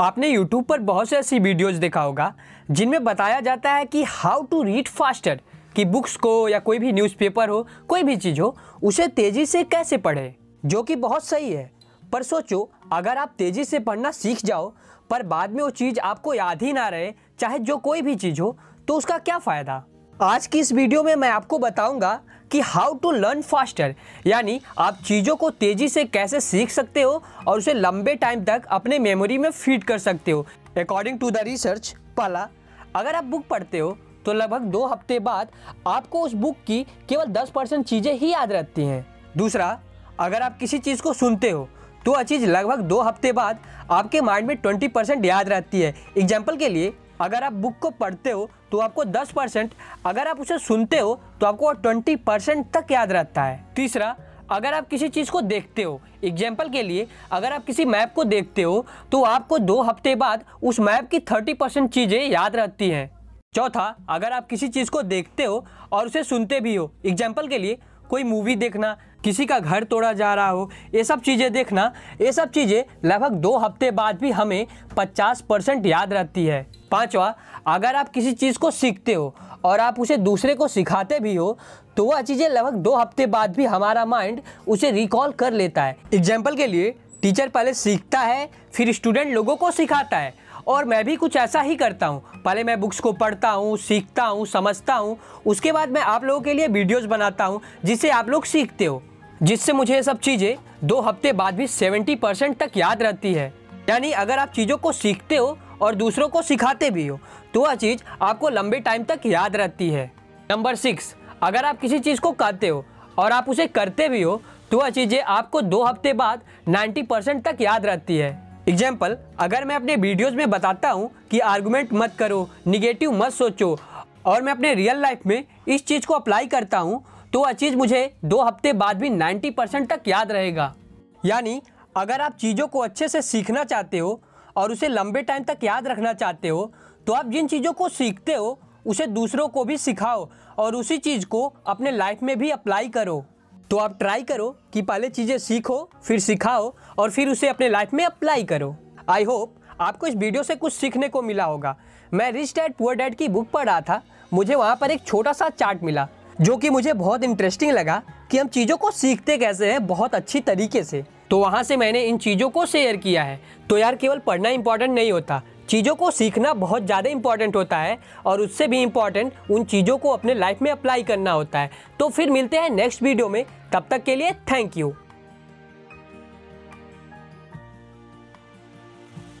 आपने YouTube पर बहुत से ऐसी वीडियोस देखा होगा, जिनमें बताया जाता है कि हाउ टू रीड फास्टर कि बुक्स को या कोई भी न्यूज़पेपर हो, कोई भी चीज़ हो, उसे तेज़ी से कैसे पढ़े, जो कि बहुत सही है। पर सोचो, अगर आप तेज़ी से पढ़ना सीख जाओ, पर बाद में वो चीज़ आपको याद ही ना रहे, चाहे जो कोई भी चीज़ हो तो उसका क्या फ़ायदा? आज की इस वीडियो में मैं आपको बताऊँगा कि हाउ टू लर्न फास्टर यानी आप चीज़ों को तेज़ी से कैसे सीख सकते हो और उसे लंबे टाइम तक अपने मेमोरी में फ़ीड कर सकते हो। अकॉर्डिंग टू द रिसर्च पहला, अगर आप बुक पढ़ते हो तो लगभग दो हफ़्ते बाद आपको उस बुक की केवल दस परसेंट चीज़ें ही याद रहती हैं। दूसरा, अगर आप किसी चीज़ को सुनते हो तो वह चीज़ लगभग दो हफ़्ते बाद आपके माइंड में ट्वेंटी परसेंट याद रहती है। एग्ज़ाम्पल के लिए अगर आप बुक को पढ़ते हो तो आपको 10 परसेंट, अगर आप उसे सुनते हो तो आपको 20 परसेंट तक याद रहता है। तीसरा, अगर आप किसी चीज़ को देखते हो एग्ज़ाम्पल के लिए, अगर आप किसी मैप को देखते हो तो आपको दो हफ़्ते बाद उस मैप की 30 परसेंट चीज़ें याद रहती हैं। चौथा, अगर आप किसी चीज़ को देखते हो और उसे सुनते भी हो एग्ज़ाम्पल के लिए, कोई मूवी देखना किसी का घर तोड़ा जा रहा हो, ये सब चीज़ें देखना, ये सब चीज़ें लगभग दो हफ़्ते बाद भी हमें 50 परसेंट याद रहती है। पांचवा, अगर आप किसी चीज़ को सीखते हो और आप उसे दूसरे को सिखाते भी हो तो वह चीज़ें लगभग दो हफ़्ते बाद भी हमारा माइंड उसे रिकॉल कर लेता है। एग्ज़ाम्पल के लिए टीचर पहले सीखता है, फिर स्टूडेंट लोगों को सिखाता है। और मैं भी कुछ ऐसा ही करता हूँ। पहले मैं बुक्स को पढ़ता हूँ, सीखता हूँ, समझता हूँ। उसके बाद मैं आप लोगों के लिए वीडियोज़ बनाता हूँ जिससे आप लोग सीखते हो। जिससे मुझे ये सब चीज़ें दो हफ़्ते बाद भी सेवेंटी परसेंट तक याद रहती है। यानी अगर आप चीज़ों को सीखते हो और दूसरों को सिखाते भी हो तो वह चीज़ आपको लंबे टाइम तक याद रहती है। नंबर सिक्स, अगर आप किसी चीज़ को कहते हो और आप उसे करते भी हो तो वह चीज़ें आपको दो हफ़्ते बाद 90 परसेंट तक याद रहती है। एग्ज़ाम्पल अगर मैं अपने वीडियोज़ में बताता हूँ कि आर्गूमेंट मत करो निगेटिव मत सोचो, और मैं अपने रियल लाइफ में इस चीज़ को अप्लाई करता हूँ तो वह चीज़ मुझे दो हफ़्ते बाद भी 90 परसेंट तक याद रहेगा। यानी, अगर आप चीज़ों को अच्छे से सीखना चाहते हो और उसे लंबे टाइम तक याद रखना चाहते हो तो आप जिन चीज़ों को सीखते हो, उसे दूसरों को भी सिखाओ और उसी चीज़ को अपने लाइफ में भी अप्लाई करो। तो आप ट्राई करो कि पहले चीज़ें सीखो, फिर सिखाओ और फिर उसे अपने लाइफ में अप्लाई करो। आई होप आपको इस वीडियो से कुछ सीखने को मिला होगा। मैं रिच डैड, पुअर डैड की बुक पढ़ रहा था। मुझे वहाँ पर एक छोटा सा चार्ट मिला। जो कि मुझे बहुत इंटरेस्टिंग लगा कि हम चीज़ों को सीखते कैसे हैं बहुत अच्छी तरीके से। तो वहाँ से मैंने इन चीज़ों को शेयर किया है। तो यार, केवल पढ़ना इंपॉर्टेंट नहीं होता। चीज़ों को सीखना बहुत ज़्यादा इंपॉर्टेंट होता है और उससे भी इंपॉर्टेंट उन चीज़ों को अपने लाइफ में अप्लाई करना होता है। तो फिर मिलते हैं नेक्स्ट वीडियो में। तब तक के लिए थैंक यू